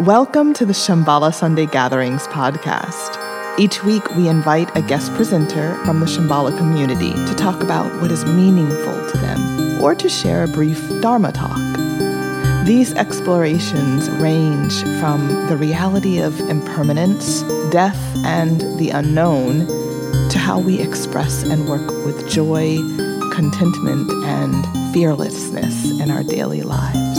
Welcome to the Shambhala Sunday Gatherings podcast. Each week, we invite a guest presenter from the Shambhala community to talk about what is meaningful to them or to share a brief Dharma talk. These explorations range from the reality of impermanence, death, and the unknown to how we express and work with joy, contentment, and fearlessness in our daily lives.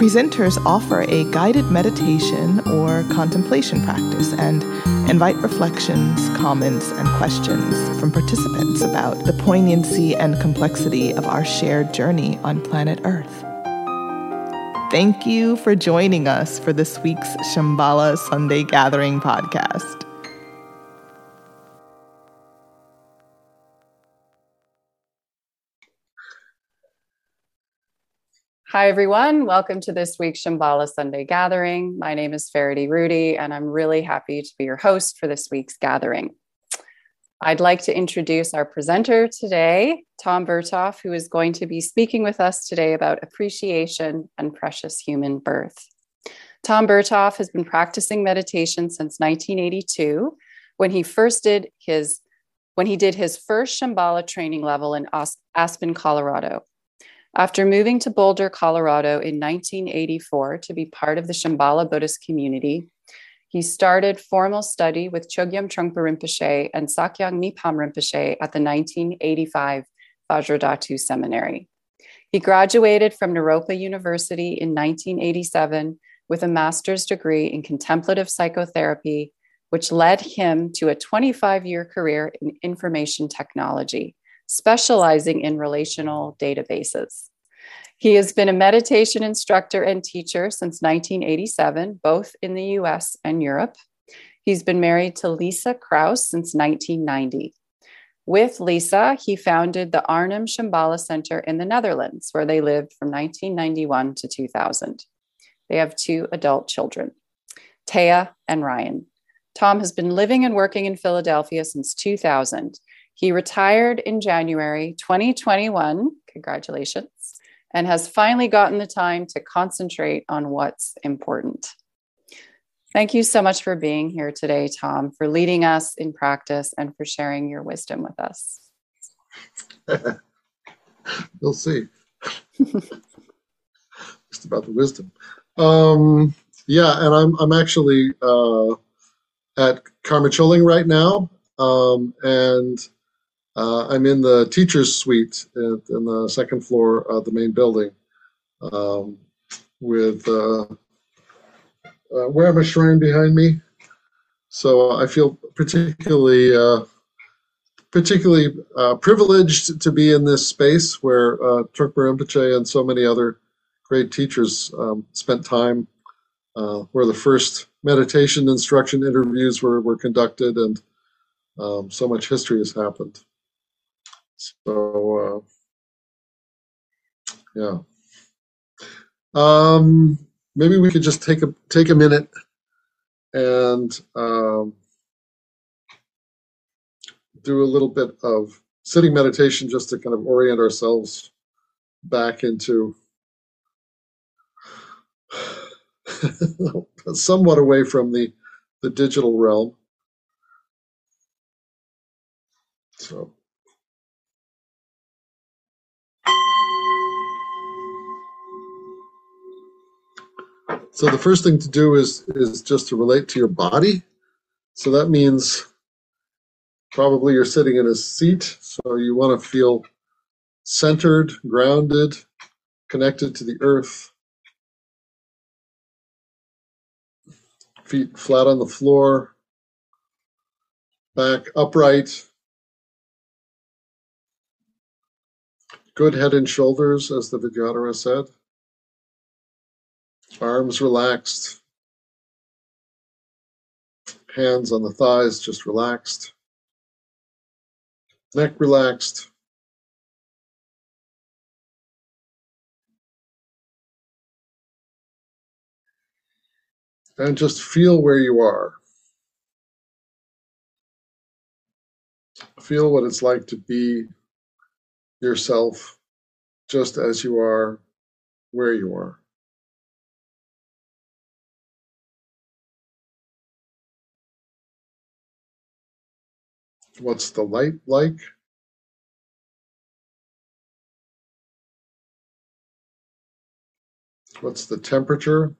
Presenters offer a guided meditation or contemplation practice and invite reflections, comments, and questions from participants about the poignancy and complexity of our shared journey on planet Earth. Thank you for joining us for this week's Shambhala Sunday Gathering podcast. Hi, everyone. Welcome to this week's Shambhala Sunday Gathering. My name is Faraday Rudy, and I'm really happy to be your host for this week's gathering. I'd like to introduce our presenter today, Tom Berthoff, who is going to be speaking with us today about appreciation and precious human birth. Tom Berthoff has been practicing meditation since 1982 when he first did his when he did his first Shambhala training level in Aspen, Colorado. After moving to Boulder, Colorado in 1984 to be part of the Shambhala Buddhist community, he started formal study with Chogyam Trungpa Rinpoche and Sakyong Mipham Rinpoche at the 1985 Vajradhatu Seminary. He graduated from Naropa University in 1987 with a master's degree in contemplative psychotherapy, which led him to a 25 year career in information technology specializing in relational databases. He has been a meditation instructor and teacher since 1987, both in the US and Europe. He's been married to Lisa Kraus since 1990. With Lisa, he founded the Arnhem Shambhala Center in the Netherlands, where they lived from 1991 to 2000. They have two adult children, Taya and Ryan. Tom has been living and working in Philadelphia since 2000 he retired in January 2021. Congratulations. And has finally gotten the time to concentrate on what's important. Thank you so much for being here today, Tom, for leading us in practice and for sharing your wisdom with us. we'll see. Just about the wisdom. Um, yeah, and I'm I'm actually uh, at Karma Choling right now, um, and uh, I'm in the teacher's suite in the second floor of the main building um, with uh, uh, we have a shrine behind me. So I feel particularly uh, particularly uh, privileged to be in this space where uh, Trungpa Rinpoche and so many other great teachers um, spent time, uh, where the first meditation instruction interviews were, were conducted and um, so much history has happened. So uh, yeah, um, maybe we could just take a take a minute and um, do a little bit of sitting meditation just to kind of orient ourselves back into somewhat away from the the digital realm. So. So the first thing to do is is just to relate to your body. So that means probably you're sitting in a seat, so you want to feel centered, grounded, connected to the earth. Feet flat on the floor, back upright. Good head and shoulders, as the Vidyadhara said. Arms relaxed. Hands on the thighs just relaxed. Neck relaxed. And just feel where you are. Feel what it's like to be yourself just as you are, where you are. What's the light like? What's the temperature?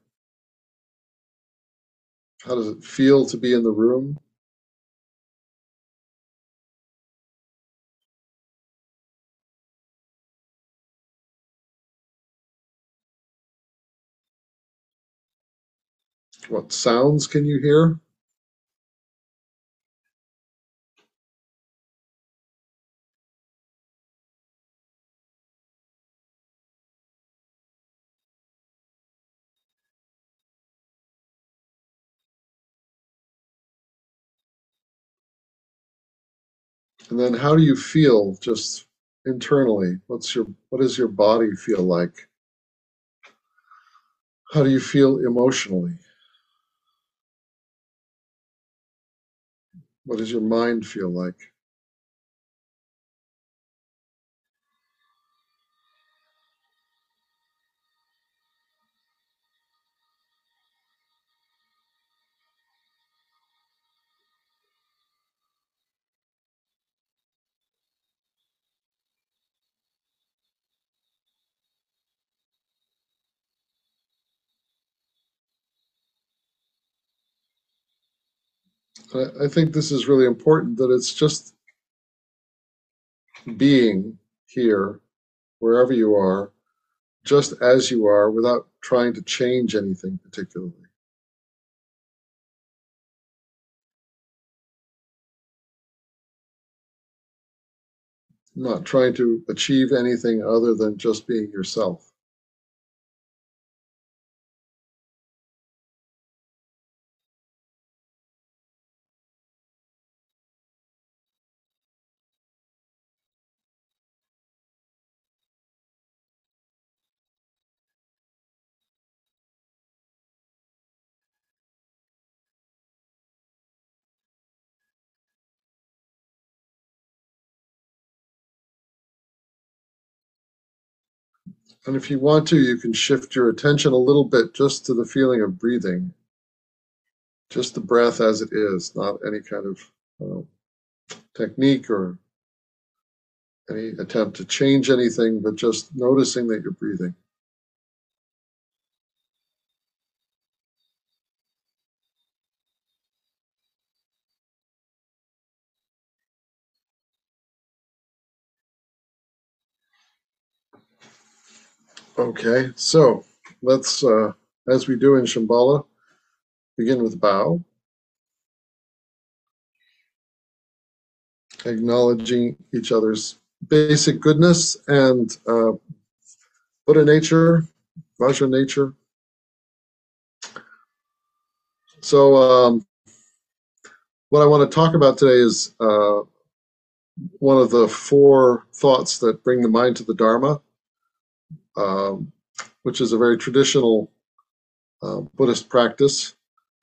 How does it feel to be in the room? What sounds can you hear? And then how do you feel just internally? What's your what does your body feel like? How do you feel emotionally? What does your mind feel like? I, think this is really important that it's just being here, wherever you are, just as you are, without trying to change anything particularly. Not trying to achieve anything other than just being yourself. And if you want to, you can shift your attention a little bit just to the feeling of breathing. Just the breath as it is, not any kind of uh, technique or any attempt to change anything, but just noticing that you're breathing. Okay, so let's, uh, as we do in Shambhala, begin with bow. Acknowledging each other's basic goodness and uh, Buddha nature, Vajra nature. So, um, what I want to talk about today is uh, one of the four thoughts that bring the mind to the Dharma um, which is a very traditional uh, Buddhist practice.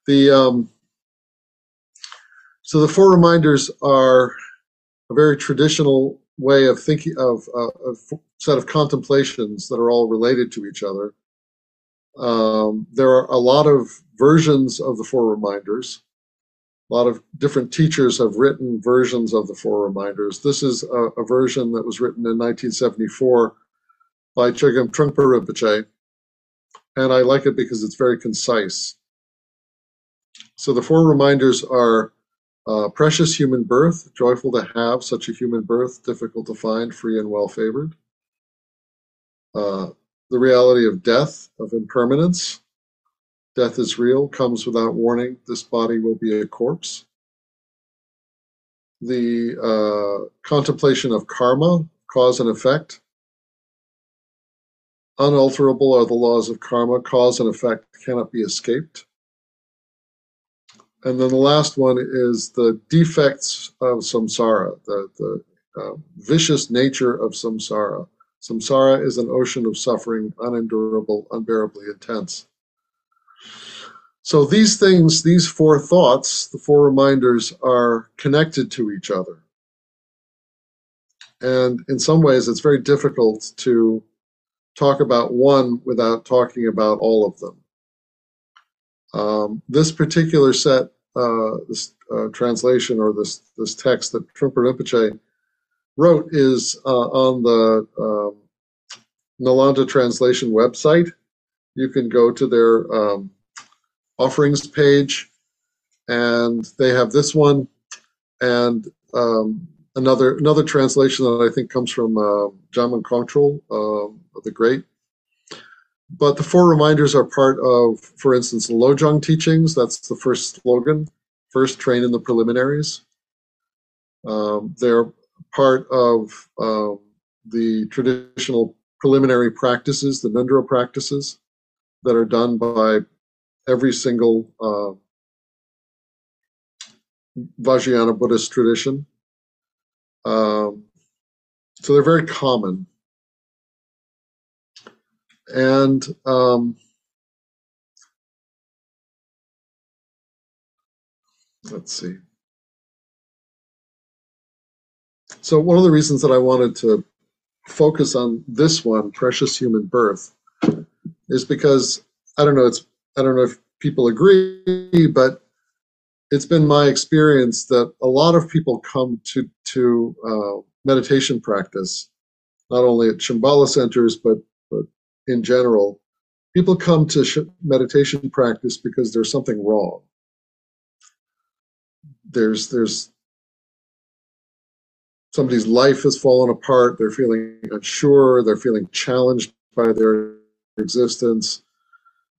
The um, so the four reminders are a very traditional way of thinking of uh, a set of contemplations that are all related to each other. Um, there are a lot of versions of the four reminders. A lot of different teachers have written versions of the four reminders. This is a, a version that was written in 1974 by Chögyam Trungpa Rinpoche, and I like it because it's very concise. So the four reminders are uh, precious human birth, joyful to have such a human birth, difficult to find, free and well favored. Uh, the reality of death, of impermanence. Death is real, comes without warning. This body will be a corpse. The uh, contemplation of karma, cause and effect. Unalterable are the laws of karma, cause and effect cannot be escaped. And then the last one is the defects of samsara, the, the uh, vicious nature of samsara. Samsara is an ocean of suffering, unendurable, unbearably intense. So these things, these four thoughts, the four reminders, are connected to each other. And in some ways, it's very difficult to talk about one without talking about all of them. Um, this particular set uh, this uh, translation or this this text that Trungpa Rinpoche wrote is uh, on the um, Nalanda translation website. You can go to their um, offerings page, and they have this one and um, another another translation that I think comes from uh, Jamgon Kongtrul, uh, the Great. But the four reminders are part of, for instance, Lojong teachings. That's the first slogan. First, train in the preliminaries. Um, they're part of uh, the traditional preliminary practices, the Ngondro practices, that are done by every single Vajrayana Buddhist tradition. Um, so they're very common. And um, let's see. So one of the reasons that I wanted to focus on this one, Precious Human Birth, is because I don't know, it's I don't know if people agree, but it's been my experience that a lot of people come to to uh, meditation practice, not only at Shambhala centers but but in general. People come to sh- meditation practice because there's something wrong. There's there's somebody's life has fallen apart. They're feeling unsure. They're feeling challenged by their existence.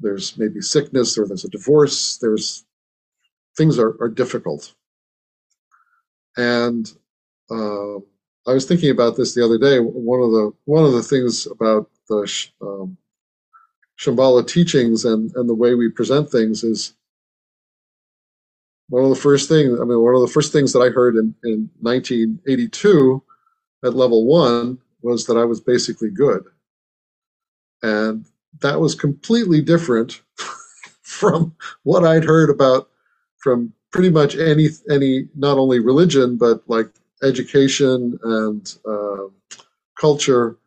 There's maybe sickness or there's a divorce. There's things are, are difficult. And uh, I was thinking about this the other day. One of the one of the things about the um, Shambhala teachings and, and the way we present things is one of the first things. I mean, one of the first things that I heard in, in 1982 at level one was that I was basically good, and that was completely different from what I'd heard about from pretty much any any not only religion but like education and uh, culture.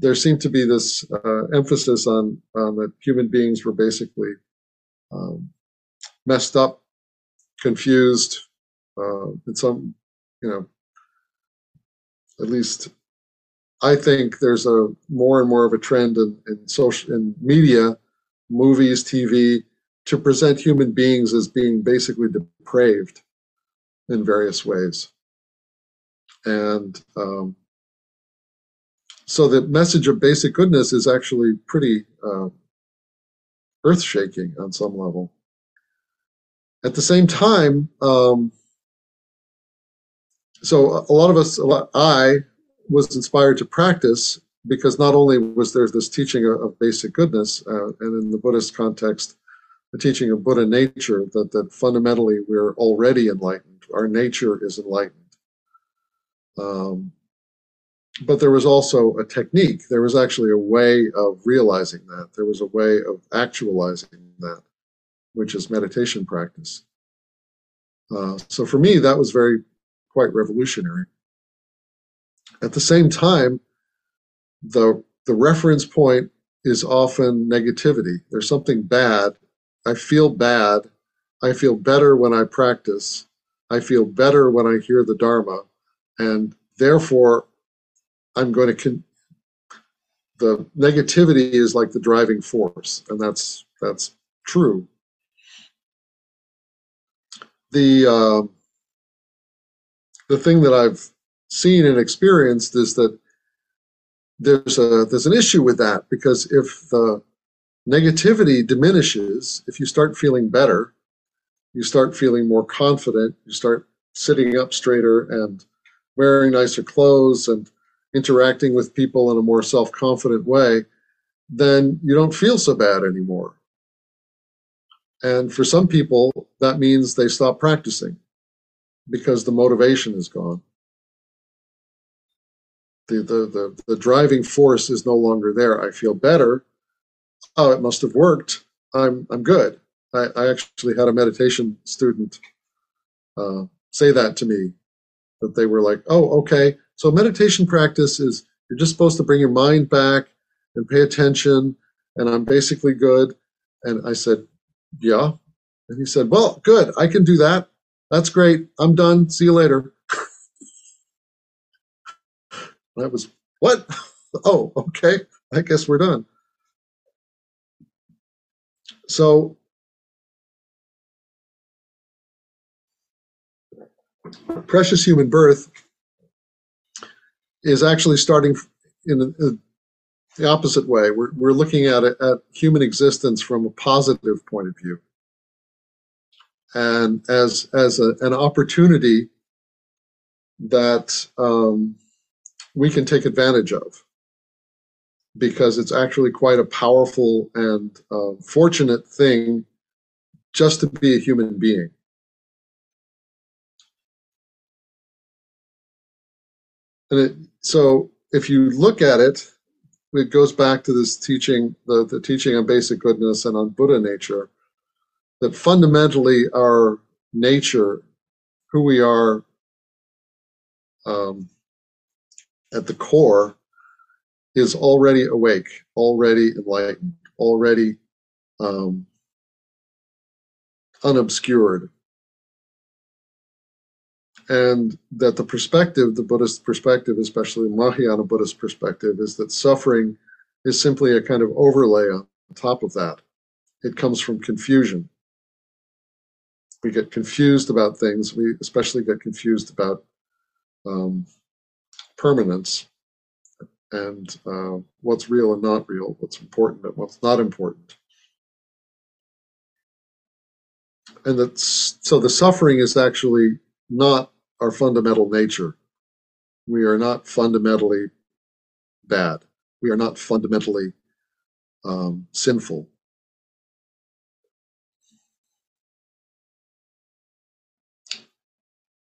There seemed to be this uh, emphasis on on that human beings were basically um, messed up, confused, uh, in some you know at least I think there's a more and more of a trend in, in social in media, movies, TV, to present human beings as being basically depraved in various ways. And um, so the message of basic goodness is actually pretty uh, earth shaking on some level. At the same time, um, so a lot of us, lot, I was inspired to practice because not only was there this teaching of, of basic goodness, uh, and in the Buddhist context, the teaching of Buddha nature that, that fundamentally we're already enlightened. Our nature is enlightened. Um, but there was also a technique. There was actually a way of realizing that. There was a way of actualizing that, which is meditation practice. Uh, so for me, that was very quite revolutionary. At the same time, the the reference point is often negativity. There's something bad I feel bad. I feel better when I practice. I feel better when I hear the Dharma. And therefore, I'm going to. Con- the negativity is like the driving force, and that's that's true. The uh, the thing that I've seen and experienced is that there's a there's an issue with that because if the negativity diminishes if you start feeling better you start feeling more confident you start sitting up straighter and wearing nicer clothes and interacting with people in a more self-confident way then you don't feel so bad anymore. And for some people that means they stop practicing because the motivation is gone. The, the, the, the driving force is no longer there. I feel better oh, it must have worked. I'm I'm good. I, I actually had a meditation student uh, say that to me, that they were like, oh, okay. So meditation practice is you're just supposed to bring your mind back and pay attention, and I'm basically good. And I said, yeah, And he said, Well, good, I can do that. That's great. I'm done. See you later. I was, What? oh, okay. I guess we're done. So, precious human birth is actually starting in the opposite way. We're, we're looking at it at human existence from a positive point of view and as as a, an opportunity that um, we can take advantage of because it's actually quite a powerful and uh, fortunate thing just to be a human being. And it, so if you look at it, it goes back to this teaching, the, the teaching on basic goodness and on Buddha nature that fundamentally our nature, who we are um, at the core, is already awake, already enlightened, already um, unobscured. And that the perspective, the Buddhist perspective, especially Mahayana Buddhist perspective, is that suffering is simply a kind of overlay on top of that. It comes from confusion we get confused about things. We especially get confused about um, permanence and uh, what's real and not real, what's important and what's not important. And that's so the suffering is actually not our fundamental nature. We are not fundamentally bad. We are not fundamentally um, sinful.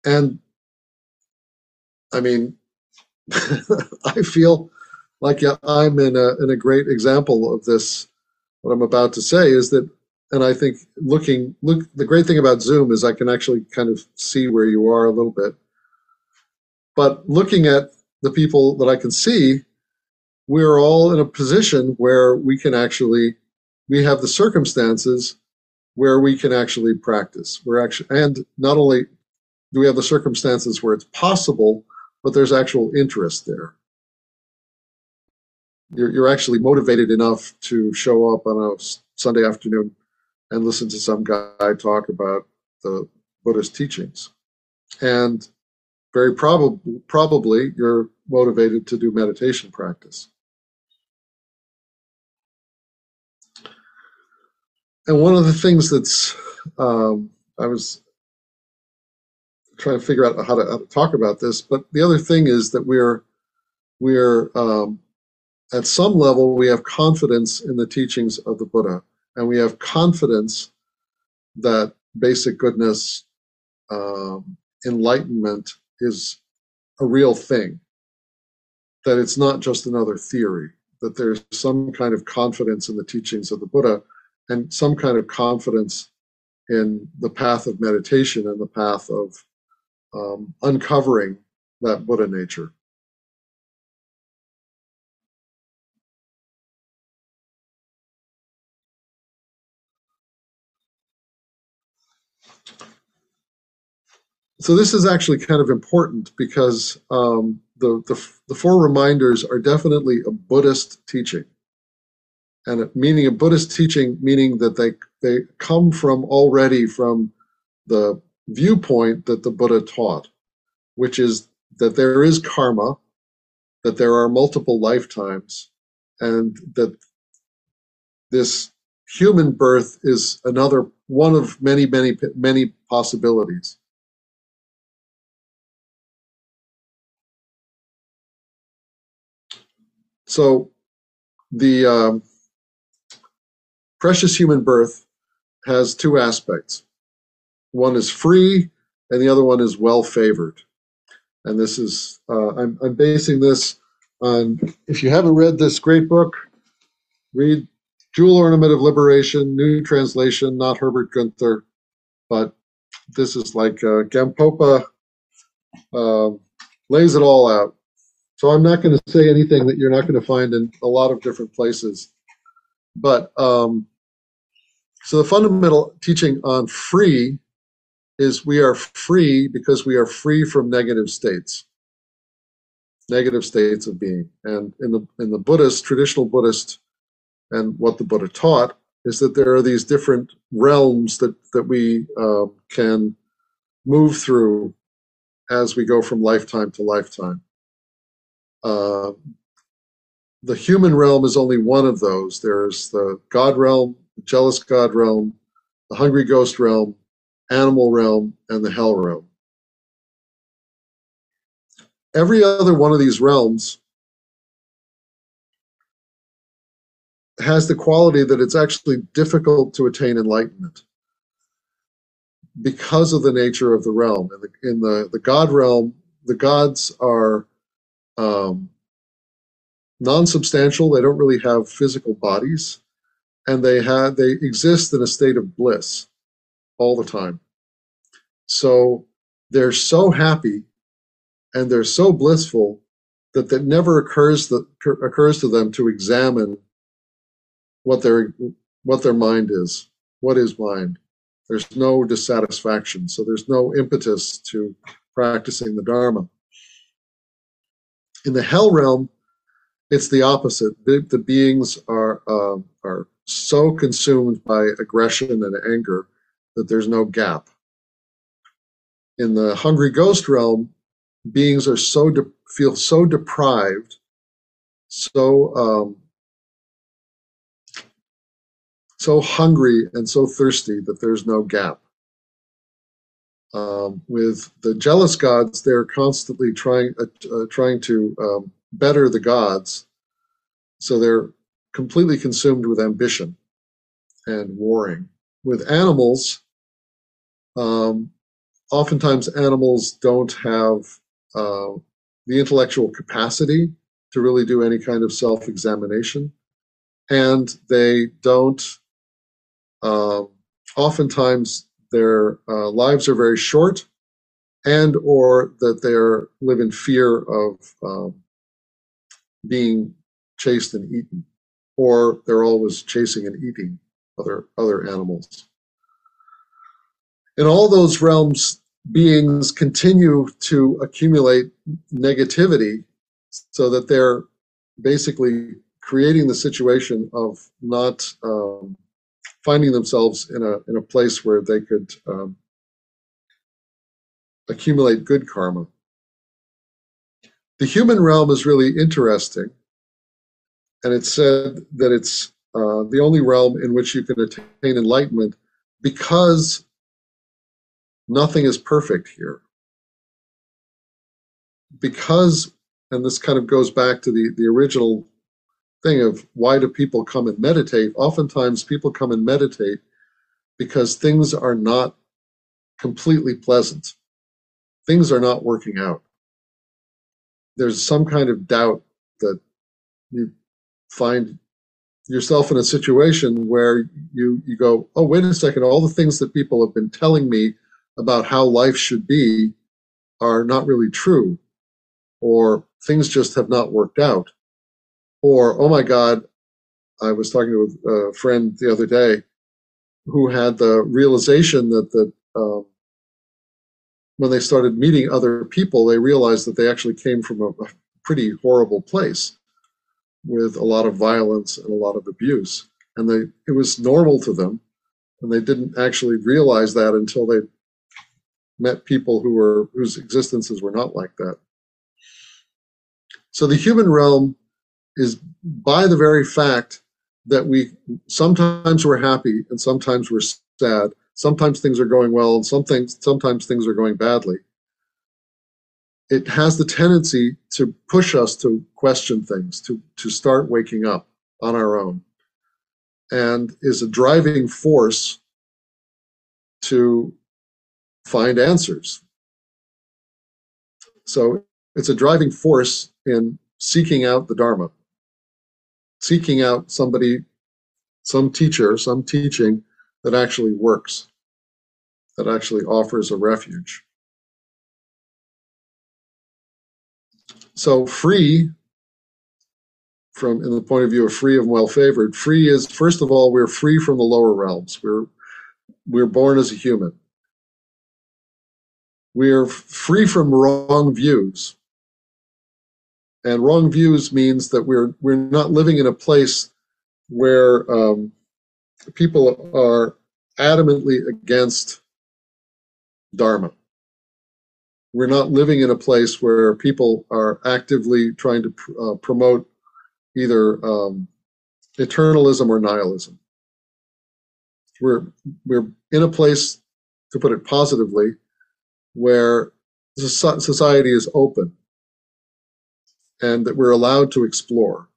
And I mean, I feel like I'm in a in a great example of this. What I'm about to say is that, and I think looking look the great thing about Zoom is I can actually kind of see where you are a little bit. But looking at the people that I can see, we're all in a position where we can actually we have the circumstances where we can actually practice. We're actually and not only do we have the circumstances where it's possible, but there's actual interest there? You're, you're actually motivated enough to show up on a Sunday afternoon and listen to some guy talk about the Buddhist teachings. And very probably, probably you're motivated to do meditation practice. And one of the things that's um, I was trying to figure out how to, how to talk about this. But the other thing is that we're we're um, at some level we have confidence in the teachings of the Buddha, and we have confidence that basic goodness, um, enlightenment is a real thing. That it's not just another theory. That there's some kind of confidence in the teachings of the Buddha, and some kind of confidence in the path of meditation and the path of um, uncovering that Buddha nature. So this is actually kind of important because um, the, the, the four reminders are definitely a Buddhist teaching. And meaning a Buddhist teaching, meaning that they, they come from already from the viewpoint that the Buddha taught, which is that there is karma, that there are multiple lifetimes, and that this human birth is another one of many, many, many possibilities. So the um, precious human birth has two aspects. One is free, and the other one is well favored. And this is, uh, I'm, I'm basing this on, if you haven't read this great book, read Jewel Ornament of Liberation, new translation, not Herbert Guenther, but this is like uh, Gampopa uh, lays it all out. So I'm not going to say anything that you're not going to find in a lot of different places. But um, So the fundamental teaching on free is we are free because we are free from negative states, negative states of being. And in the in the Buddhist, traditional Buddhist, and what the Buddha taught is that there are these different realms that that we uh, can move through as we go from lifetime to lifetime. Uh, the human realm is only one of those. There's the God realm, the jealous God realm, the hungry ghost realm, animal realm, and the hell realm. Every other one of these realms has the quality that it's actually difficult to attain enlightenment because of the nature of the realm. In the, in the, the God realm, the gods are um, non substantial, they don't really have physical bodies, and they, have, they exist in a state of bliss all the time. So they're so happy and they're so blissful that that never occurs that occurs to them to examine what their what their mind is. What is mind? There's no dissatisfaction, so there's no impetus to practicing the Dharma. In the hell realm, it's the opposite. The, the beings are uh, are so consumed by aggression and anger that there's no gap. In the hungry ghost realm, beings are so de- feel so deprived, so um, so hungry and so thirsty that there's no gap. Um, with the jealous gods, they're constantly trying uh, uh, trying to um, better the gods, so they're completely consumed with ambition and warring. With animals, um, oftentimes animals don't have uh, the intellectual capacity to really do any kind of self-examination, and they don't uh, oftentimes their uh, lives are very short and or that they live in fear of um, being chased and eaten or they're always chasing and eating other other animals. In all those realms beings continue to accumulate negativity so that they're basically creating the situation of not um, finding themselves in a in a place where they could um, accumulate good karma. The human realm is really interesting, and it's said that it's uh, the only realm in which you can attain enlightenment because nothing is perfect here. Because, and this kind of goes back to the, the original thing of why do people come and meditate? Oftentimes, people come and meditate because things are not completely pleasant. Things are not working out. There's some kind of doubt that you find yourself in a situation where you, you go, oh, wait a second, all the things that people have been telling me about how life should be are not really true, or things just have not worked out. Or oh my god i was talking to a friend the other day who had the realization that the um, when they started meeting other people they realized that they actually came from a, a pretty horrible place with a lot of violence and a lot of abuse. And they it was normal to them and they didn't actually realize that until they met people who were whose existences were not like that so the human realm is by the very fact that we sometimes we're happy and sometimes we're sad. Sometimes things are going well and some things, sometimes things are going badly. It has the tendency to push us to question things, to, to start waking up on our own, and is a driving force to find answers. So it's a driving force in seeking out the Dharma seeking out somebody, some teacher, some teaching that actually works, that actually offers a refuge. So free from in the point of view of free and well favored. Free is first of all we're free from the lower realms. We're we're born as a human. We're free from wrong views. And wrong views means that we're we're not living in a place where um, people are adamantly against Dharma. We're not living in a place where people are actively trying to pr- uh, promote either um, eternalism or nihilism. We're we're in a place, to put it positively, where society is open and that we're allowed to explore.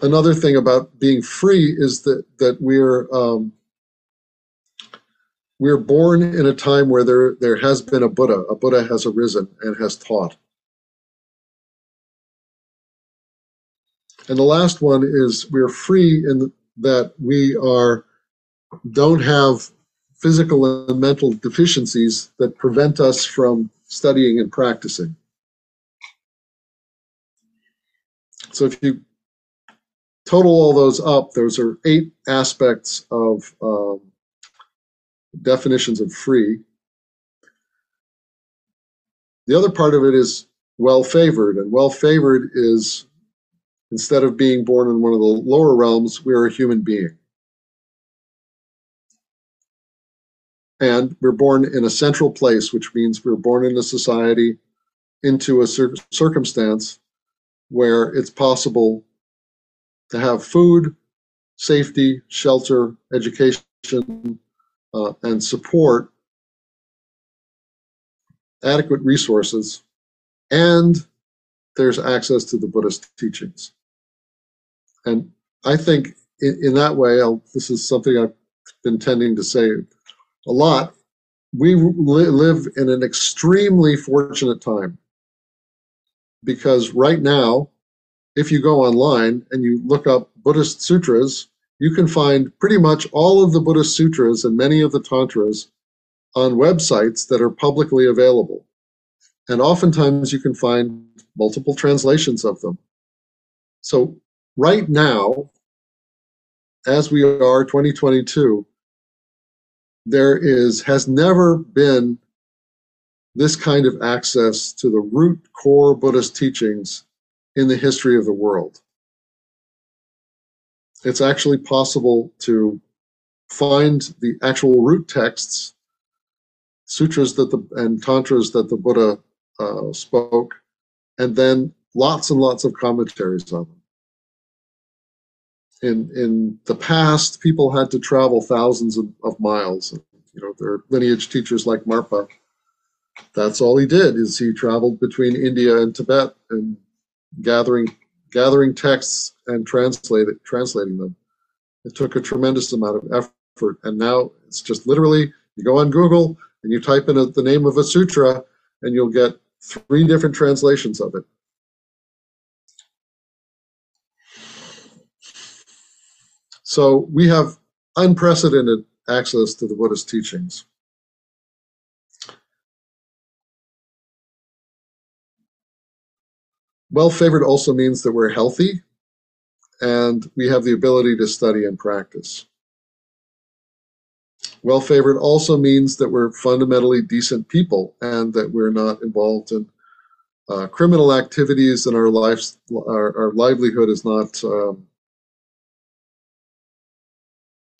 Another thing about being free is that that we're um, we're born in a time where there there has been a Buddha. A Buddha has arisen and has taught. And the last one is we're free in that we are don't have physical and mental deficiencies that prevent us from studying and practicing. So if you total all those up, those are eight aspects of um, definitions of free. The other part of it is well favored, and well favored is instead of being born in one of the lower realms, we're a human being. And we're born in a central place, which means we're born in a society into a cir- circumstance where it's possible to have food, safety, shelter, education, uh, and support, adequate resources, and there's access to the Buddhist teachings. And I think in, in that way, I'll, this is something I've been tending to say a lot. We li- live in an extremely fortunate time because right now, if you go online and you look up Buddhist sutras, you can find pretty much all of the Buddhist sutras and many of the tantras on websites that are publicly available. And oftentimes you can find multiple translations of them. So right now, as we are 2022, there is has never been this kind of access to the root core Buddhist teachings in the history of the world. It's actually possible to find the actual root texts, sutras that the and tantras that the Buddha uh, spoke, and then lots and lots of commentaries on them in in the past, people had to travel thousands of, of miles. You know, their lineage teachers like Marpa. That's all he did is he traveled between India and Tibet and gathering gathering texts and translate translating them. It took a tremendous amount of effort, and now it's just literally you go on Google and you type in a, the name of a sutra, and you'll get three different translations of it. So we have unprecedented access to the Buddhist teachings. Well favored also means that we're healthy and we have the ability to study and practice. Well favored also means that we're fundamentally decent people and that we're not involved in uh, criminal activities and our lives, our, our livelihood is not um,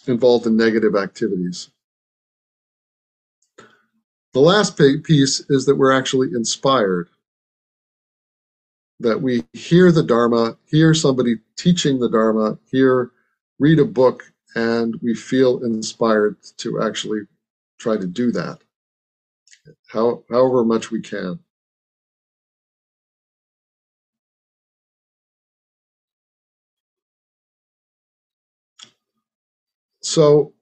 involved in negative activities. The last piece is that we're actually inspired, that we hear the Dharma, hear somebody teaching the Dharma, hear, read a book, and we feel inspired to actually try to do that, how, however much we can. So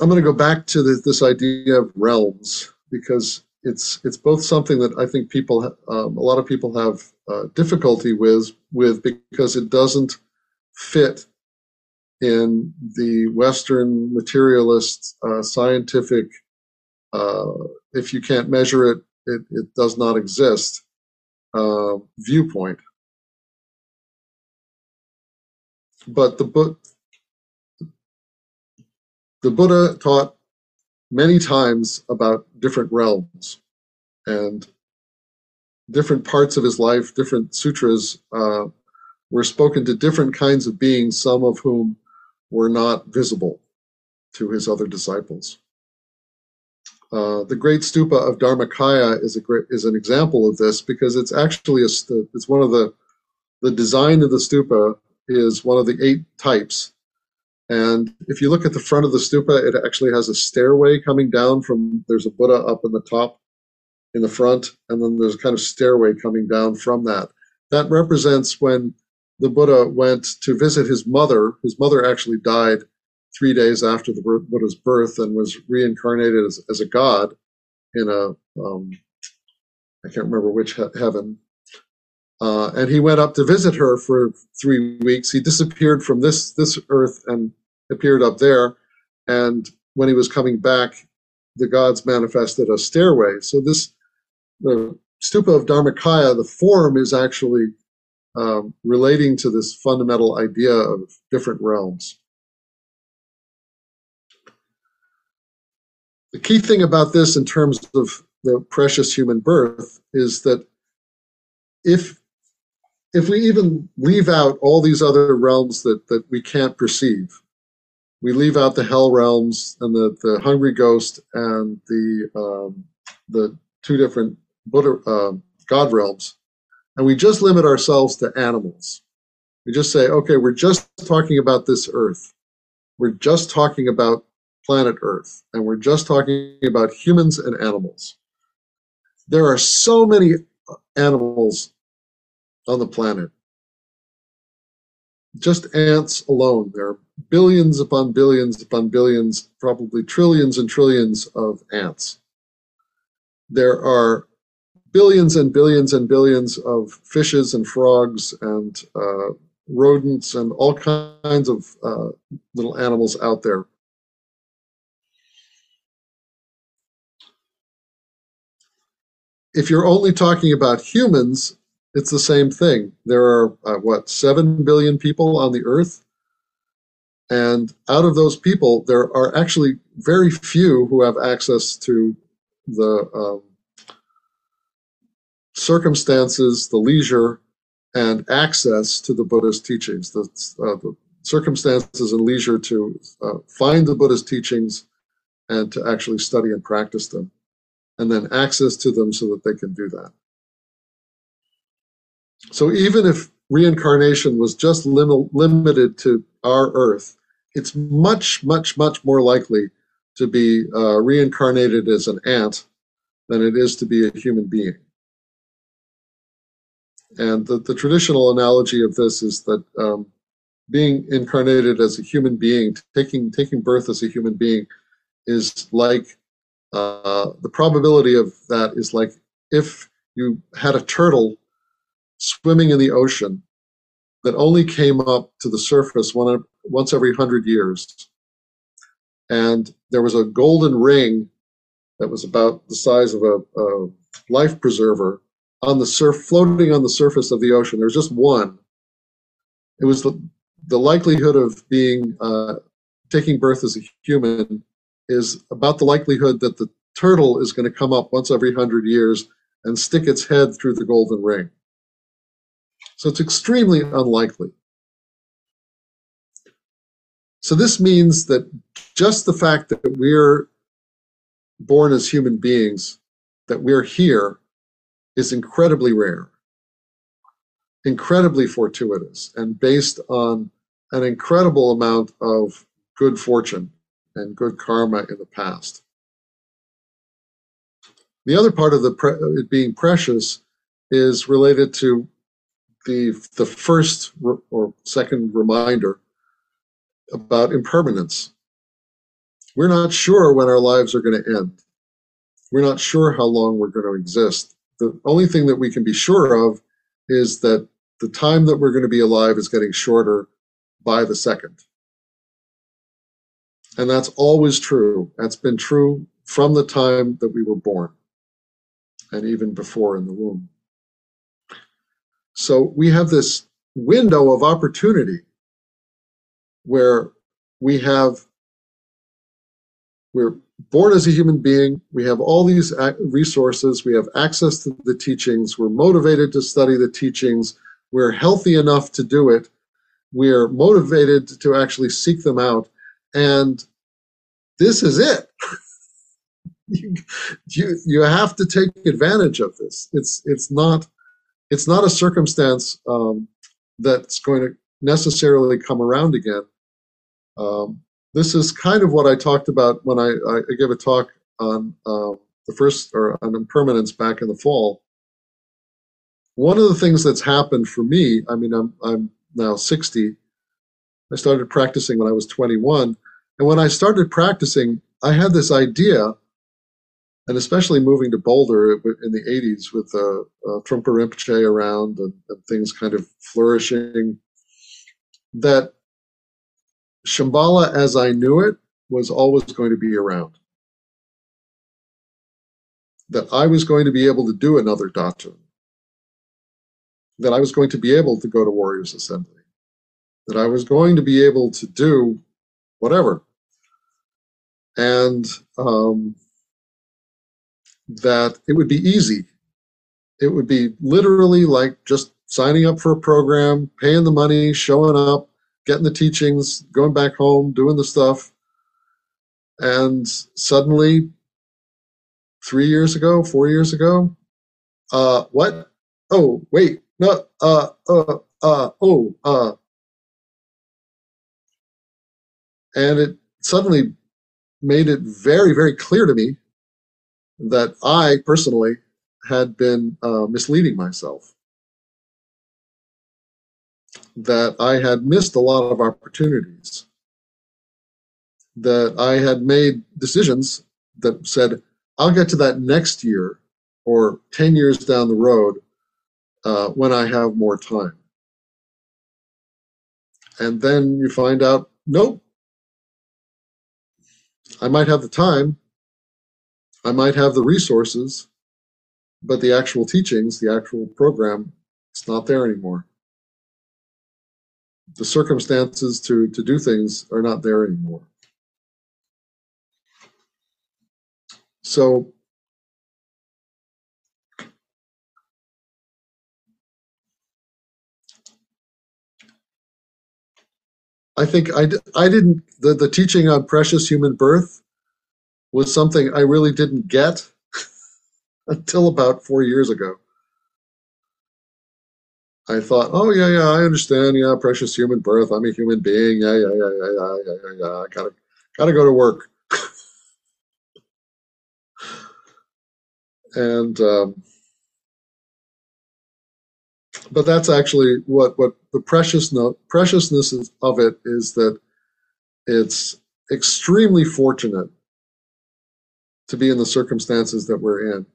I'm going to go back to the, this idea of realms because it's it's both something that I think people um, a lot of people have uh, difficulty with with because it doesn't fit in the Western materialist uh, scientific. Uh, if you can't measure it, it, it does not exist uh, viewpoint. But the, the Buddha taught many times about different realms and different parts of his life, different sutras uh, were spoken to different kinds of beings, some of whom were not visible to his other disciples. Uh, the Great Stupa of Dharmakaya is a great, is an example of this because it's actually a it's one of the the design of the stupa is one of the eight types, and if you look at the front of the stupa, it actually has a stairway coming down from there's a Buddha up in the top in the front, and then there's a kind of stairway coming down from that. That represents when the Buddha went to visit his mother. His mother actually died three days after the Buddha's birth and was reincarnated as, as a god in a um, I can't remember which he- heaven. Uh, and he went up to visit her for three weeks. He disappeared from this this earth and appeared up there. And when he was coming back, the gods manifested a stairway. So this the stupa of Dharmakaya, the form is actually um, relating to this fundamental idea of different realms. The key thing about this in terms of the precious human birth is that if if we even leave out all these other realms that, that we can't perceive, we leave out the hell realms and the, the hungry ghost and the um, the two different Buddha uh, God realms, and we just limit ourselves to animals. We just say, okay, we're just talking about this earth. We're just talking about planet Earth, and we're just talking about humans and animals. There are so many animals on the planet. Just ants alone, there are billions upon billions upon billions, probably trillions and trillions of ants. There are billions and billions and billions of fishes and frogs and uh, rodents and all kinds of uh, little animals out there. If you're only talking about humans, it's the same thing. There are, uh, what, 7 billion people on the earth? And out of those people, there are actually very few who have access to the um, circumstances, the leisure, and access to the Buddha's teachings, the, uh, the circumstances and leisure to uh, find the Buddha's teachings and to actually study and practice them, and then access to them so that they can do that. So even if reincarnation was just lim- limited to our earth, it's much, much, much more likely to be uh, reincarnated as an ant than it is to be a human being. And the, the traditional analogy of this is that um, being incarnated as a human being, taking taking birth as a human being, is like uh, the probability of that is like if you had a turtle swimming in the ocean that only came up to the surface one, once every hundred years, and there was a golden ring that was about the size of a, a life preserver on the surf, floating on the surface of the ocean. There was just one. It was the, the likelihood of being uh, taking birth as a human is about the likelihood that the turtle is going to come up once every hundred years and stick its head through the golden ring. So it's extremely unlikely. So this means that just the fact that we're born as human beings, that we're here, is incredibly rare, incredibly fortuitous, and based on an incredible amount of good fortune and good karma in the past. The other part of the pre- it being precious is related to the the first re- or second reminder about impermanence. We're not sure when our lives are going to end. We're not sure how long we're going to exist the only thing that we can be sure of is that the time that we're going to be alive is getting shorter by the second. And that's always true. That's been true from the time that we were born. and even before in the womb. So we have this window of opportunity where we have we're born as a human being. We have all these resources. We have access to the teachings. We're motivated to study the teachings. We're healthy enough to do it. We're motivated to actually seek them out. And this is it. You, you you have to take advantage of this. It's it's not it's not a circumstance um, that's going to necessarily come around again um, this is kind of what I talked about when I, I gave a talk on uh, the first or on impermanence back in the fall. One of the things that's happened for me, I mean, I'm I'm now 60. I started practicing when I was 21, and when I started practicing, I had this idea, and especially moving to Boulder in the 80s with uh, uh, Trungpa Rinpoche around and, and things kind of flourishing, that Shambhala as I knew it was always going to be around. That I was going to be able to do another Dathün. That I was going to be able to go to Warriors Assembly. That I was going to be able to do whatever. And um, that it would be easy. It would be literally like just signing up for a program, paying the money, showing up, getting the teachings, going back home, doing the stuff. And suddenly, three years ago, four years ago, uh, what? Oh, wait, no, uh, uh, uh, oh, uh. And it suddenly made it very, very clear to me that I personally had been uh, misleading myself. That I had missed a lot of opportunities, that I had made decisions that said, I'll get to that next year or 10 years down the road uh, when I have more time. And then you find out, nope, I might have the time, I might have the resources, but the actual teachings, the actual program, it's not there anymore the circumstances to to do things are not there anymore. So I think I, I didn't, the, the teaching on precious human birth was something I really didn't get until about four years ago. I thought, oh yeah, yeah, I understand. Yeah, precious human birth. I'm a human being. Yeah, yeah, yeah, yeah, yeah, yeah, yeah. yeah. I gotta, gotta go to work. and um, but that's actually what what the preciousness preciousness of it is that it's extremely fortunate to be in the circumstances that we're in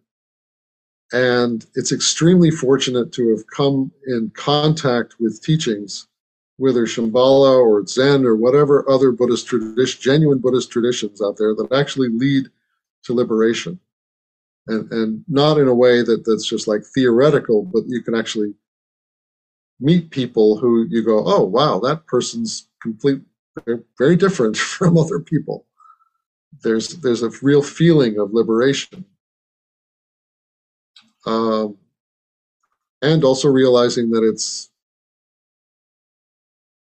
and it's extremely fortunate to have come in contact with teachings, whether Shambhala or Zen or whatever other Buddhist tradition, genuine Buddhist traditions out there that actually lead to liberation. And, and not in a way that, that's just like theoretical, but you can actually meet people who you go, oh, wow, that person's complete, very different from other people. There's, there's a real feeling of liberation um, and also realizing that it's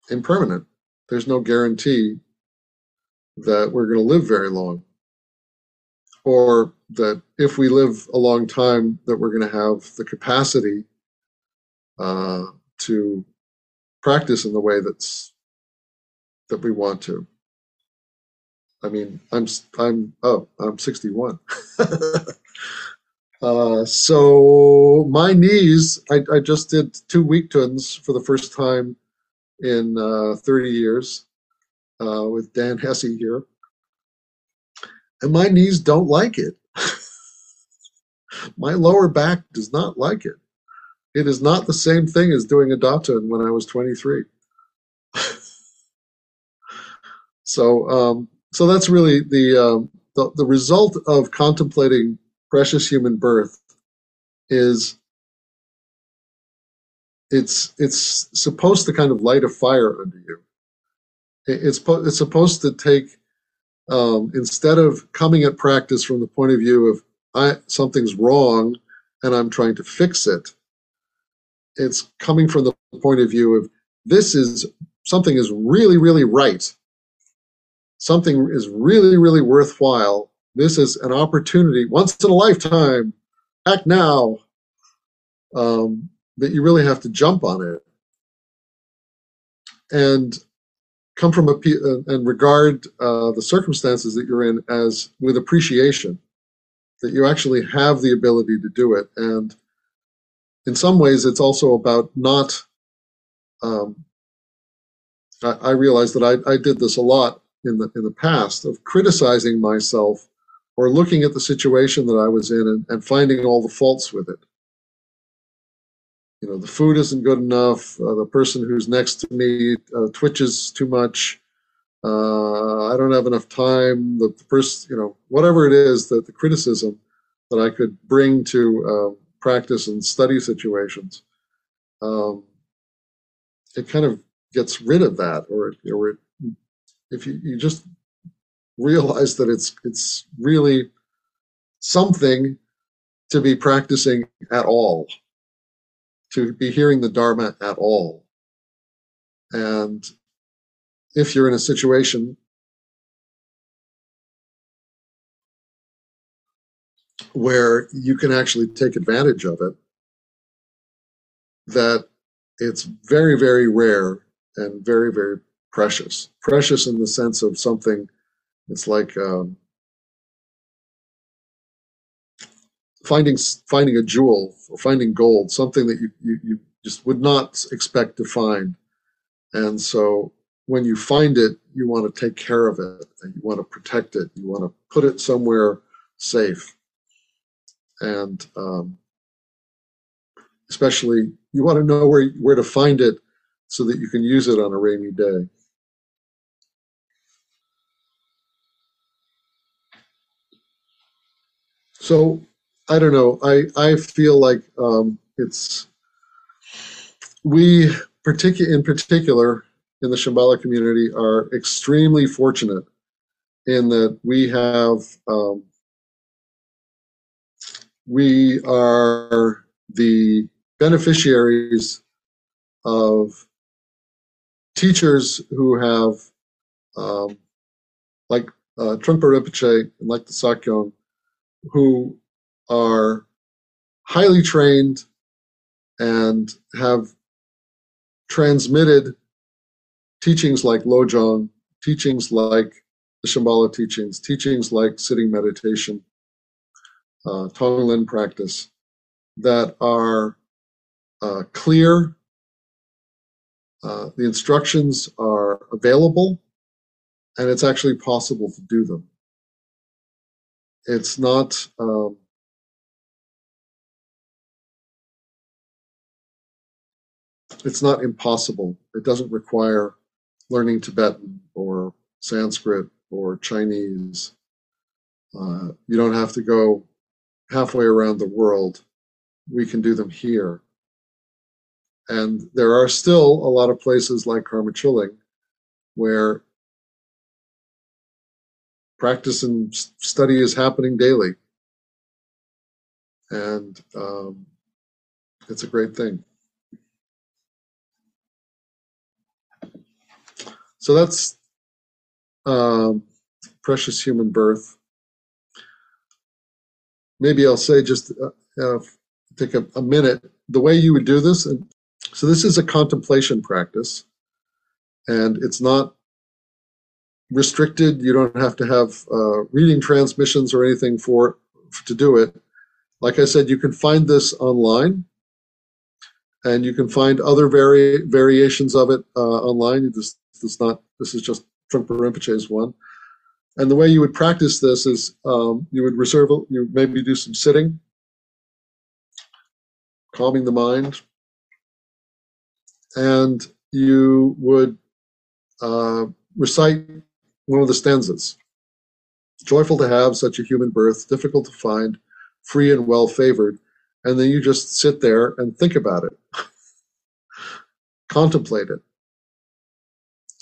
impermanent. There's no guarantee that we're going to live very long, or that if we live a long time, that we're going to have the capacity uh, to practice in the way that's that we want to. I mean, I'm I'm oh I'm 61. Uh, so my knees, I, I, just did two weekthüns for the first time in uh, 30 years uh, with Dan Hesse here. And my knees don't like it. my lower back does not like it. It is not the same thing as doing a Dathün when I was 23. so, um, so that's really the, um, the the result of contemplating precious human birth is it's it's supposed to kind of light a fire under you. It's it's supposed to take um, instead of coming at practice from the point of view of I something's wrong and I'm trying to fix it. It's coming from the point of view of this is something is really really right. Something is really really worthwhile. This is an opportunity once in a lifetime. Act now. Um, that you really have to jump on it and come from a uh, and regard uh, the circumstances that you're in as with appreciation that you actually have the ability to do it and in some ways it's also about not um, I, I realize that I, I did this a lot in the in the past of criticizing myself or looking at the situation that I was in and, and finding all the faults with it. You know the food isn't good enough uh, the person who's next to me uh, twitches too much uh, i don't have enough time the, the person you know whatever it is that the criticism that i could bring to uh, practice and study situations um, it kind of gets rid of that or, or it, if you, you just realize that it's it's really something to be practicing at all to be hearing the Dharma at all. And if you're in a situation where you can actually take advantage of it, that it's very, very rare and very, very precious. Precious in the sense of something, it's like um, finding finding a jewel or finding gold, something that you, you, you just would not expect to find. And so when you find it, you want to take care of it and you want to protect it. You want to put it somewhere safe. And um, especially, you want to know where, where to find it so that you can use it on a rainy day. So I don't know. I I feel like um, it's we particular in particular in the Shambhala community are extremely fortunate in that we have um, we are the beneficiaries of teachers who have um, like uh, Trungpa Rinpoche and like the Sakyong who are highly trained and have transmitted teachings like Lojong, teachings like the Shambhala teachings, teachings like sitting meditation, uh, Tonglen practice, that are uh, clear. Uh, the instructions are available, and it's actually possible to do them. It's not um, it's not impossible. It doesn't require learning Tibetan or Sanskrit or Chinese. Uh, you don't have to go halfway around the world. We can do them here. And there are still a lot of places like Karma Chöling where practice and study is happening daily. And um, it's a great thing. So that's um, precious human birth. Maybe I'll say just uh, uh, take a, a, minute. The way you would do this, and so this is a contemplation practice, and it's not restricted. You don't have to have uh, reading transmissions or anything for to do it. Like I said, you can find this online, and you can find other vari- variations of it uh, online. Just it's not, this is just Trungpa Rinpoche's one. And the way you would practice this is um, you would reserve, you maybe do some sitting, calming the mind, and you would uh, recite one of the stanzas. Joyful to have such a human birth, difficult to find, free and well favored. and then you just sit there and think about it, contemplate it.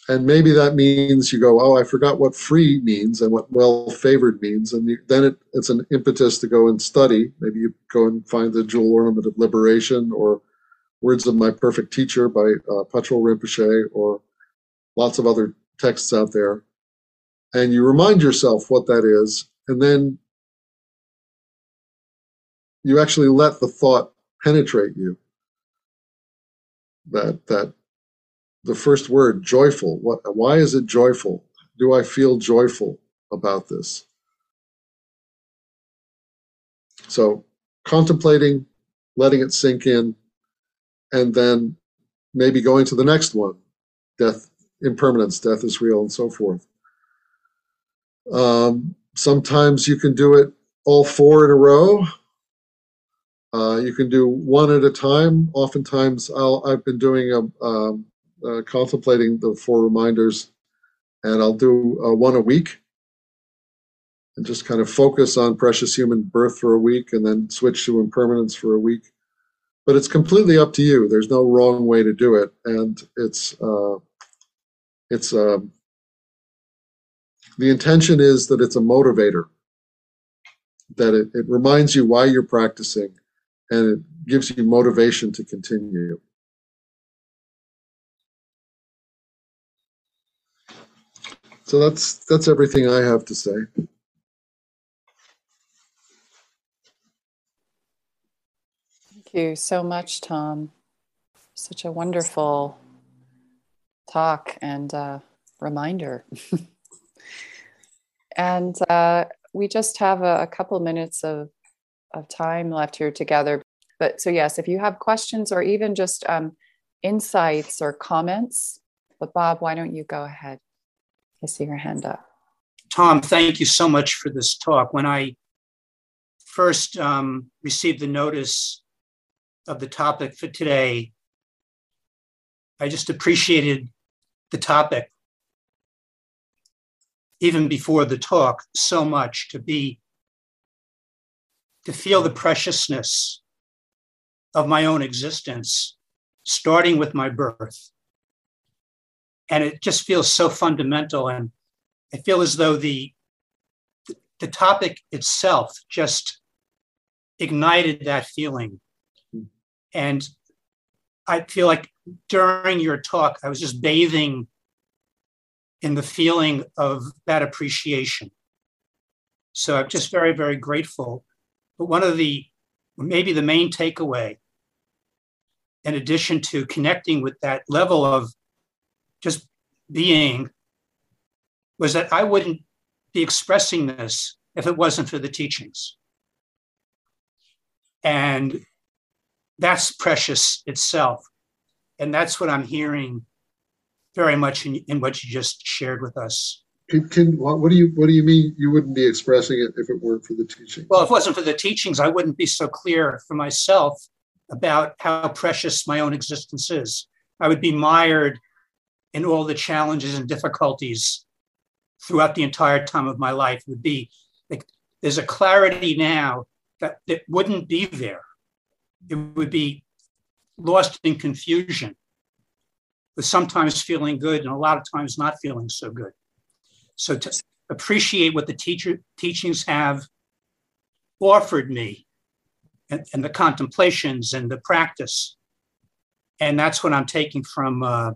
And maybe that means you go, oh, I forgot what free means and what well favored means. And you, then it, it's an impetus to go and study. Maybe you go and find the jewel ornament of liberation or Words of My Perfect Teacher by uh, Patrul Rinpoche or lots of other texts out there. And you remind yourself what that is. And then you actually let the thought penetrate you. That, that the first word, joyful. What, why is it joyful? Do I feel joyful about this? So, contemplating, letting it sink in, and then maybe going to the next one death, impermanence, death is real, and so forth. Um, sometimes you can do it all four in a row. Uh, you can do one at a time. Oftentimes, I'll, I've been doing a, um, uh, contemplating the four reminders, and I'll do uh, one a week and just kind of focus on precious human birth for a week and then switch to impermanence for a week. But it's completely up to you. There's no wrong way to do it, and it's uh, it's um, the intention is that it's a motivator, that it, it reminds you why you're practicing, and it gives you motivation to continue. So that's that's everything I have to say. Thank you so much, Tom. Such a wonderful talk and uh, reminder. and uh, we just have a, a couple minutes of, of time left here together. But so, yes, if you have questions or even just um, insights or comments, but Bob, why don't you go ahead? I see your hand up. Tom, thank you so much for this talk. When I first um, received the notice of the topic for today, I just appreciated the topic even before the talk so much to be to feel the preciousness of my own existence starting with my birth. And it just feels so fundamental and i feel as though the the topic itself just ignited that feeling. And i feel like during your talk i was just bathing in the feeling of that appreciation so i'm just very very grateful but one of the maybe the main takeaway in addition to connecting with that level of just being was that I wouldn't be expressing this if it wasn't for the teachings. And that's precious itself. And that's what I'm hearing very much in, in what you just shared with us. Can, can, what do you what do you mean you wouldn't be expressing it if it weren't for the teachings? Well, if it wasn't for the teachings, I wouldn't be so clear for myself about how precious my own existence is. I would be mired in all the challenges and difficulties throughout the entire time of my life would be like there's a clarity now that, that wouldn't be there. It would be lost in confusion, with sometimes feeling good and a lot of times not feeling so good. So to appreciate what the teacher teachings have offered me and, and the contemplations and the practice. And that's what I'm taking from uh,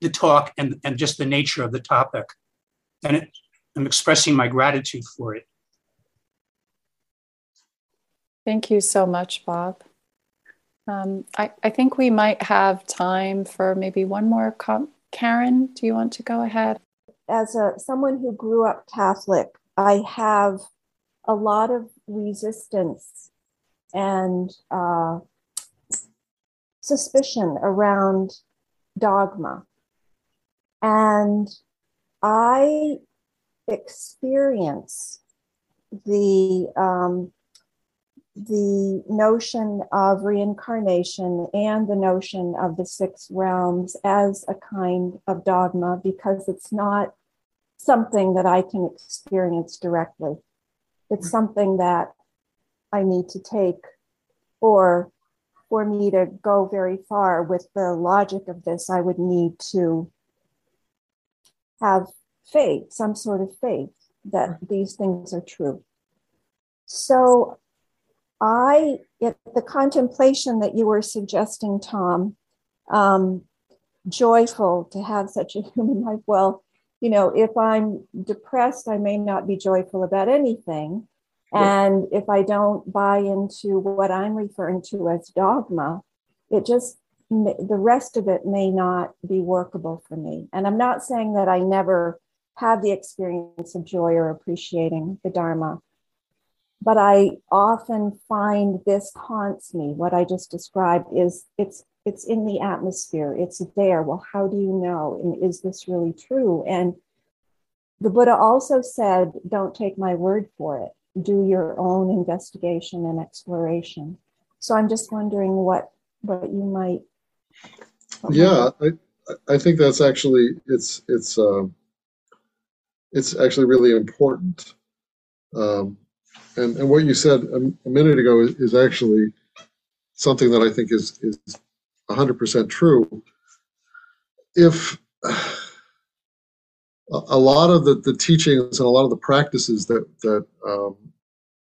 the talk and, and just the nature of the topic. And it, I'm expressing my gratitude for it. Thank you so much, Bob. Um, I, I think we might have time for maybe one more. Com- Karen, do you want to go ahead? As a someone who grew up Catholic, I have a lot of resistance and uh, suspicion around dogma. And I experience the um, the notion of reincarnation and the notion of the six realms as a kind of dogma because it's not something that I can experience directly. It's mm-hmm. something that I need to take, or for me to go very far with the logic of this, I would need to have faith, some sort of faith that mm-hmm. these things are true. So I, the contemplation that you were suggesting, Tom, um, joyful to have such a human life. Well, you know, if I'm depressed, I may not be joyful about anything. And if I don't buy into what I'm referring to as dogma, it just, the rest of it may not be workable for me. And I'm not saying that I never have the experience of joy or appreciating the Dharma, but I often find this haunts me. What I just described is it's it's in the atmosphere. It's there. Well, how do you know? And is this really true? And the Buddha also said, "Don't take my word for it. Do your own investigation and exploration." So I'm just wondering what what you might. Yeah. I I think that's actually it's it's uh, it's actually really important. Um, and, and what you said a, a minute ago is, is, actually something that I think is, is 100% true. If a lot of the, the teachings and a lot of the practices that, that um,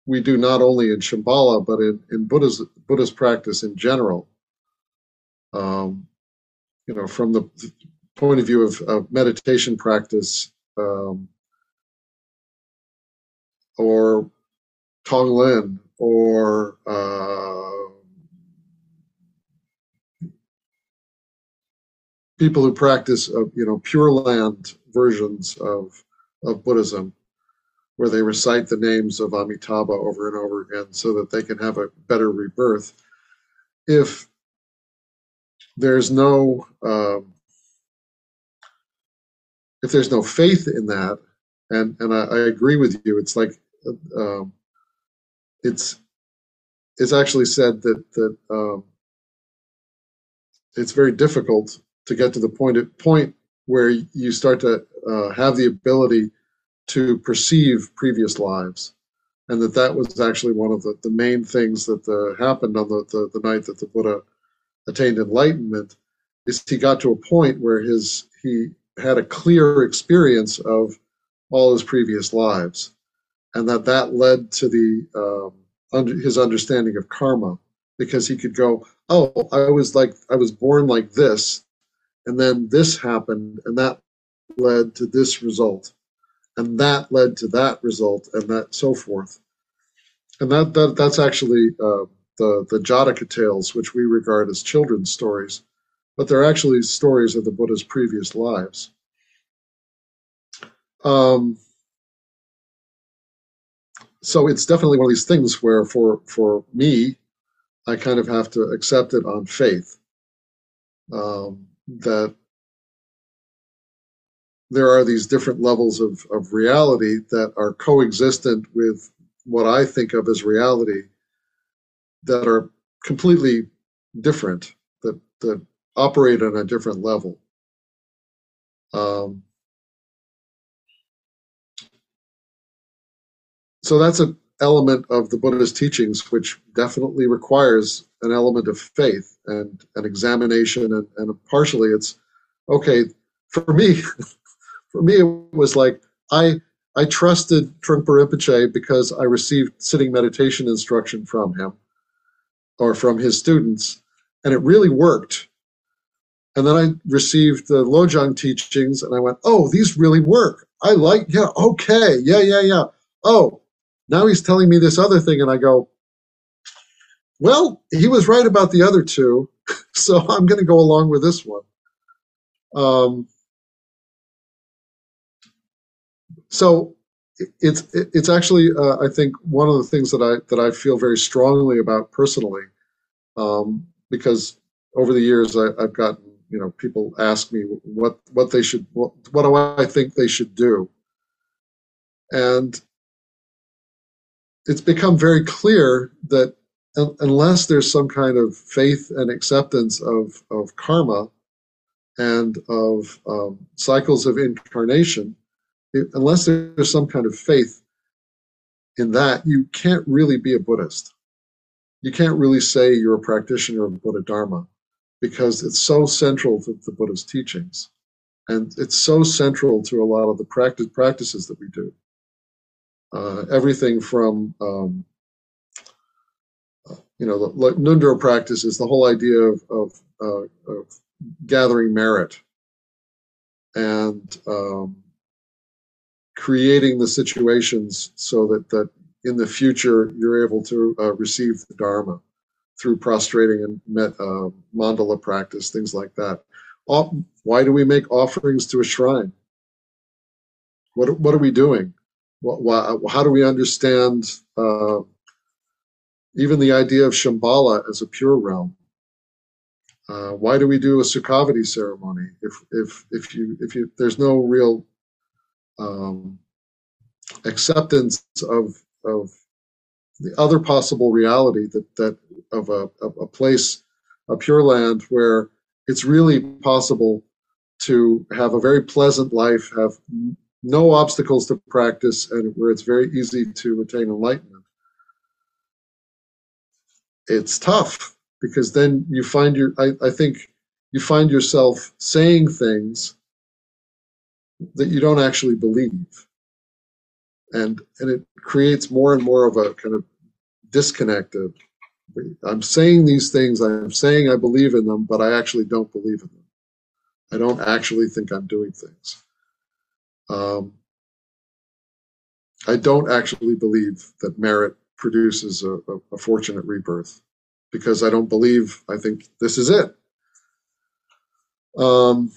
we do not only in Shambhala, but in, in Buddha's, Buddha's practice in general, um, you know, from the point of view of, of meditation practice um, or Tonglen or uh, people who practice, uh, you know, Pure Land versions of of Buddhism, where they recite the names of Amitabha over and over again so that they can have a better rebirth. If there's no um, if there's no faith in that, and and I, I agree with you, it's like uh, um, it's it's actually said that that um, it's very difficult to get to the point at point where you start to uh, have the ability to perceive previous lives. And that that was actually one of the, the main things that the, happened on the, the, the night that the buddha attained enlightenment is he got to a point where his he had a clear experience of all his previous lives and that that led to the um, under, his understanding of karma because he could go, oh, I was like I was born like this, and then this happened, and that led to this result, and that led to that result, and that so forth, and that, that that's actually uh, the the Jataka tales, which we regard as children's stories, but they're actually stories of the Buddha's previous lives. Um, so it's definitely one of these things where for for me i kind of have to accept it on faith um, that there are these different levels of, of reality that are coexistent with what i think of as reality that are completely different that that operate on a different level. Um, so that's an element of the Buddha's teachings, which definitely requires an element of faith and an examination, and, and partially it's okay for me. for me, it was like I I trusted Trungpa Rinpoche because I received sitting meditation instruction from him or from his students, and it really worked. And then I received the Lojong teachings, and I went, "Oh, these really work. I like, yeah, okay, yeah, yeah, yeah. Oh, now he's telling me this other thing, and I go, well, he was right about the other two, so I'm going to go along with this one. Um, so it's it's actually uh, I think one of the things that I that I feel very strongly about personally, um, because over the years I, have gotten you know people ask me what what they should what, what do I think they should do, and it's become very clear that unless there's some kind of faith and acceptance of, of karma and of um, cycles of incarnation, it, unless there's some kind of faith, in that you can't really be a Buddhist. You can't really say you're a practitioner of Buddha Dharma because it's so central to the Buddha's teachings. And it's so central to a lot of the practice, practices that we do. Uh, everything from, um, you know, like is the whole idea of, of, uh, of gathering merit and um, creating the situations so that, that in the future you're able to uh, receive the Dharma through prostrating and met, uh, mandala practice, things like that. Why do we make offerings to a shrine? What, what are we doing? How do we understand uh, even the idea of Shambhala as a pure realm? Uh, why do we do a Sukhavati ceremony if if if you if you there's no real um, acceptance of of the other possible reality that that of a, of a place, a pure land where it's really possible to have a very pleasant life, have no obstacles to practice, and where it's very easy to attain enlightenment. It's tough because then you find your, I, I think you find yourself saying things that you don't actually believe. And, and it creates more and more of a kind of disconnect of I'm saying these things, I'm saying I believe in them, but I actually don't believe in them. I don't actually think I'm doing things. Um, I don't actually believe that merit produces a, a, a, fortunate rebirth because I don't believe, I think this is it. Um,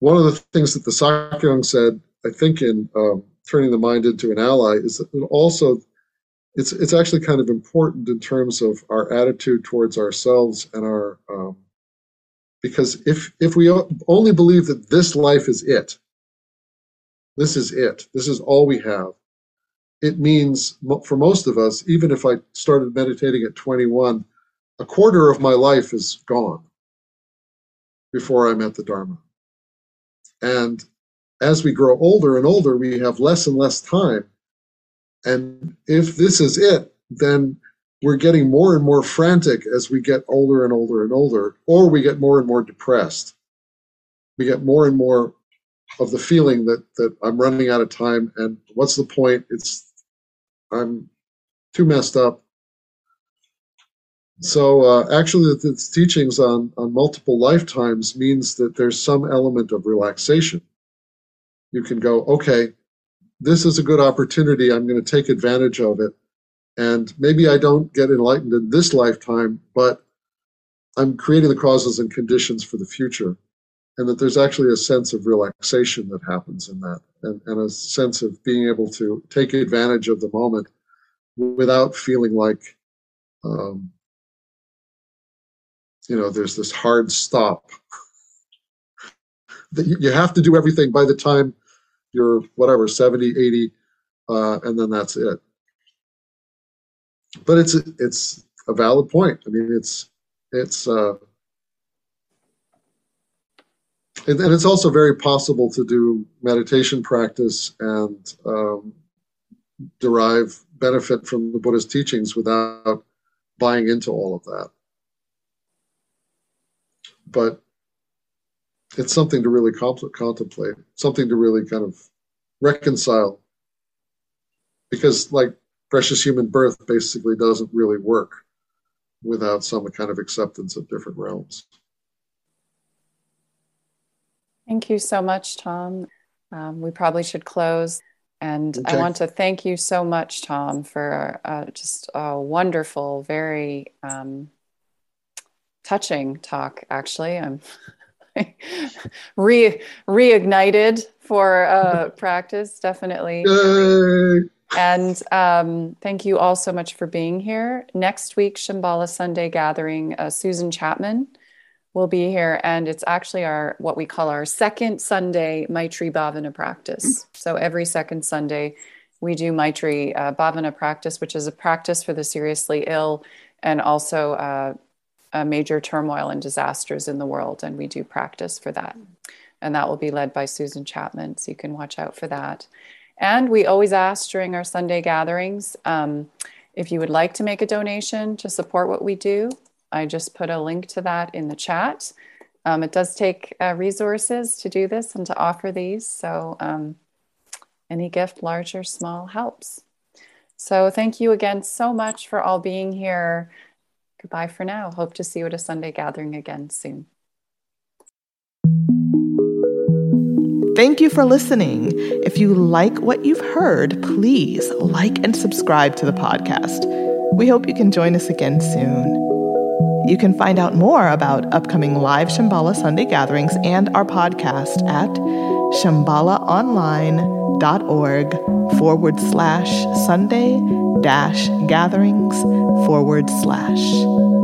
one of the things that the Sakyong said, I think in um, Turning the Mind into an Ally, is that also it's it's actually kind of important in terms of our attitude towards ourselves and our um, because if if we only believe that this life is it this is it. This is all we have. It means for most of us even if i started meditating at 21 a quarter of my life is gone before i met the dharma. And as we grow older and older we have less and less time. And if this is it, then we're getting more and more frantic as we get older and older and older, or we get more and more depressed. We get more and more of the feeling that that I'm running out of time and what's the point? It's I'm too messed up. So uh, actually, the teachings on on multiple lifetimes means that there's some element of relaxation. You can go, okay, this is a good opportunity. I'm going to take advantage of it. And maybe I don't get enlightened in this lifetime, but I'm creating the causes and conditions for the future. And that there's actually a sense of relaxation that happens in that, and, and a sense of being able to take advantage of the moment without feeling like, um, you know, there's this hard stop. that you have to do everything by the time you're whatever 70 80 uh, and then that's it but it's it's a valid point i mean it's it's uh and, and it's also very possible to do meditation practice and um, derive benefit from the buddha's teachings without buying into all of that but it's something to really contemplate, something to really kind of reconcile. Because, like, precious human birth basically doesn't really work without some kind of acceptance of different realms. Thank you so much, Tom. Um, we probably should close. And okay. I want to thank you so much, Tom, for uh, just a wonderful, very um, touching talk, actually. I'm re reignited for uh, practice, definitely. Yay. And um, thank you all so much for being here. Next week, Shambhala Sunday gathering, uh, Susan Chapman will be here, and it's actually our what we call our second Sunday Maitri Bhavana practice. So every second Sunday, we do Maitri uh, Bhavana practice, which is a practice for the seriously ill and also uh, uh, major turmoil and disasters in the world, and we do practice for that. And that will be led by Susan Chapman, so you can watch out for that. And we always ask during our Sunday gatherings um, if you would like to make a donation to support what we do. I just put a link to that in the chat. Um, it does take uh, resources to do this and to offer these. So um, any gift, large or small, helps. So thank you again so much for all being here. Goodbye for now. Hope to see you at a Sunday gathering again soon. Thank you for listening. If you like what you've heard, please like and subscribe to the podcast. We hope you can join us again soon. You can find out more about upcoming live Shambhala Sunday gatherings and our podcast at shambhalaonline.org forward slash Sunday dash gatherings forward slash.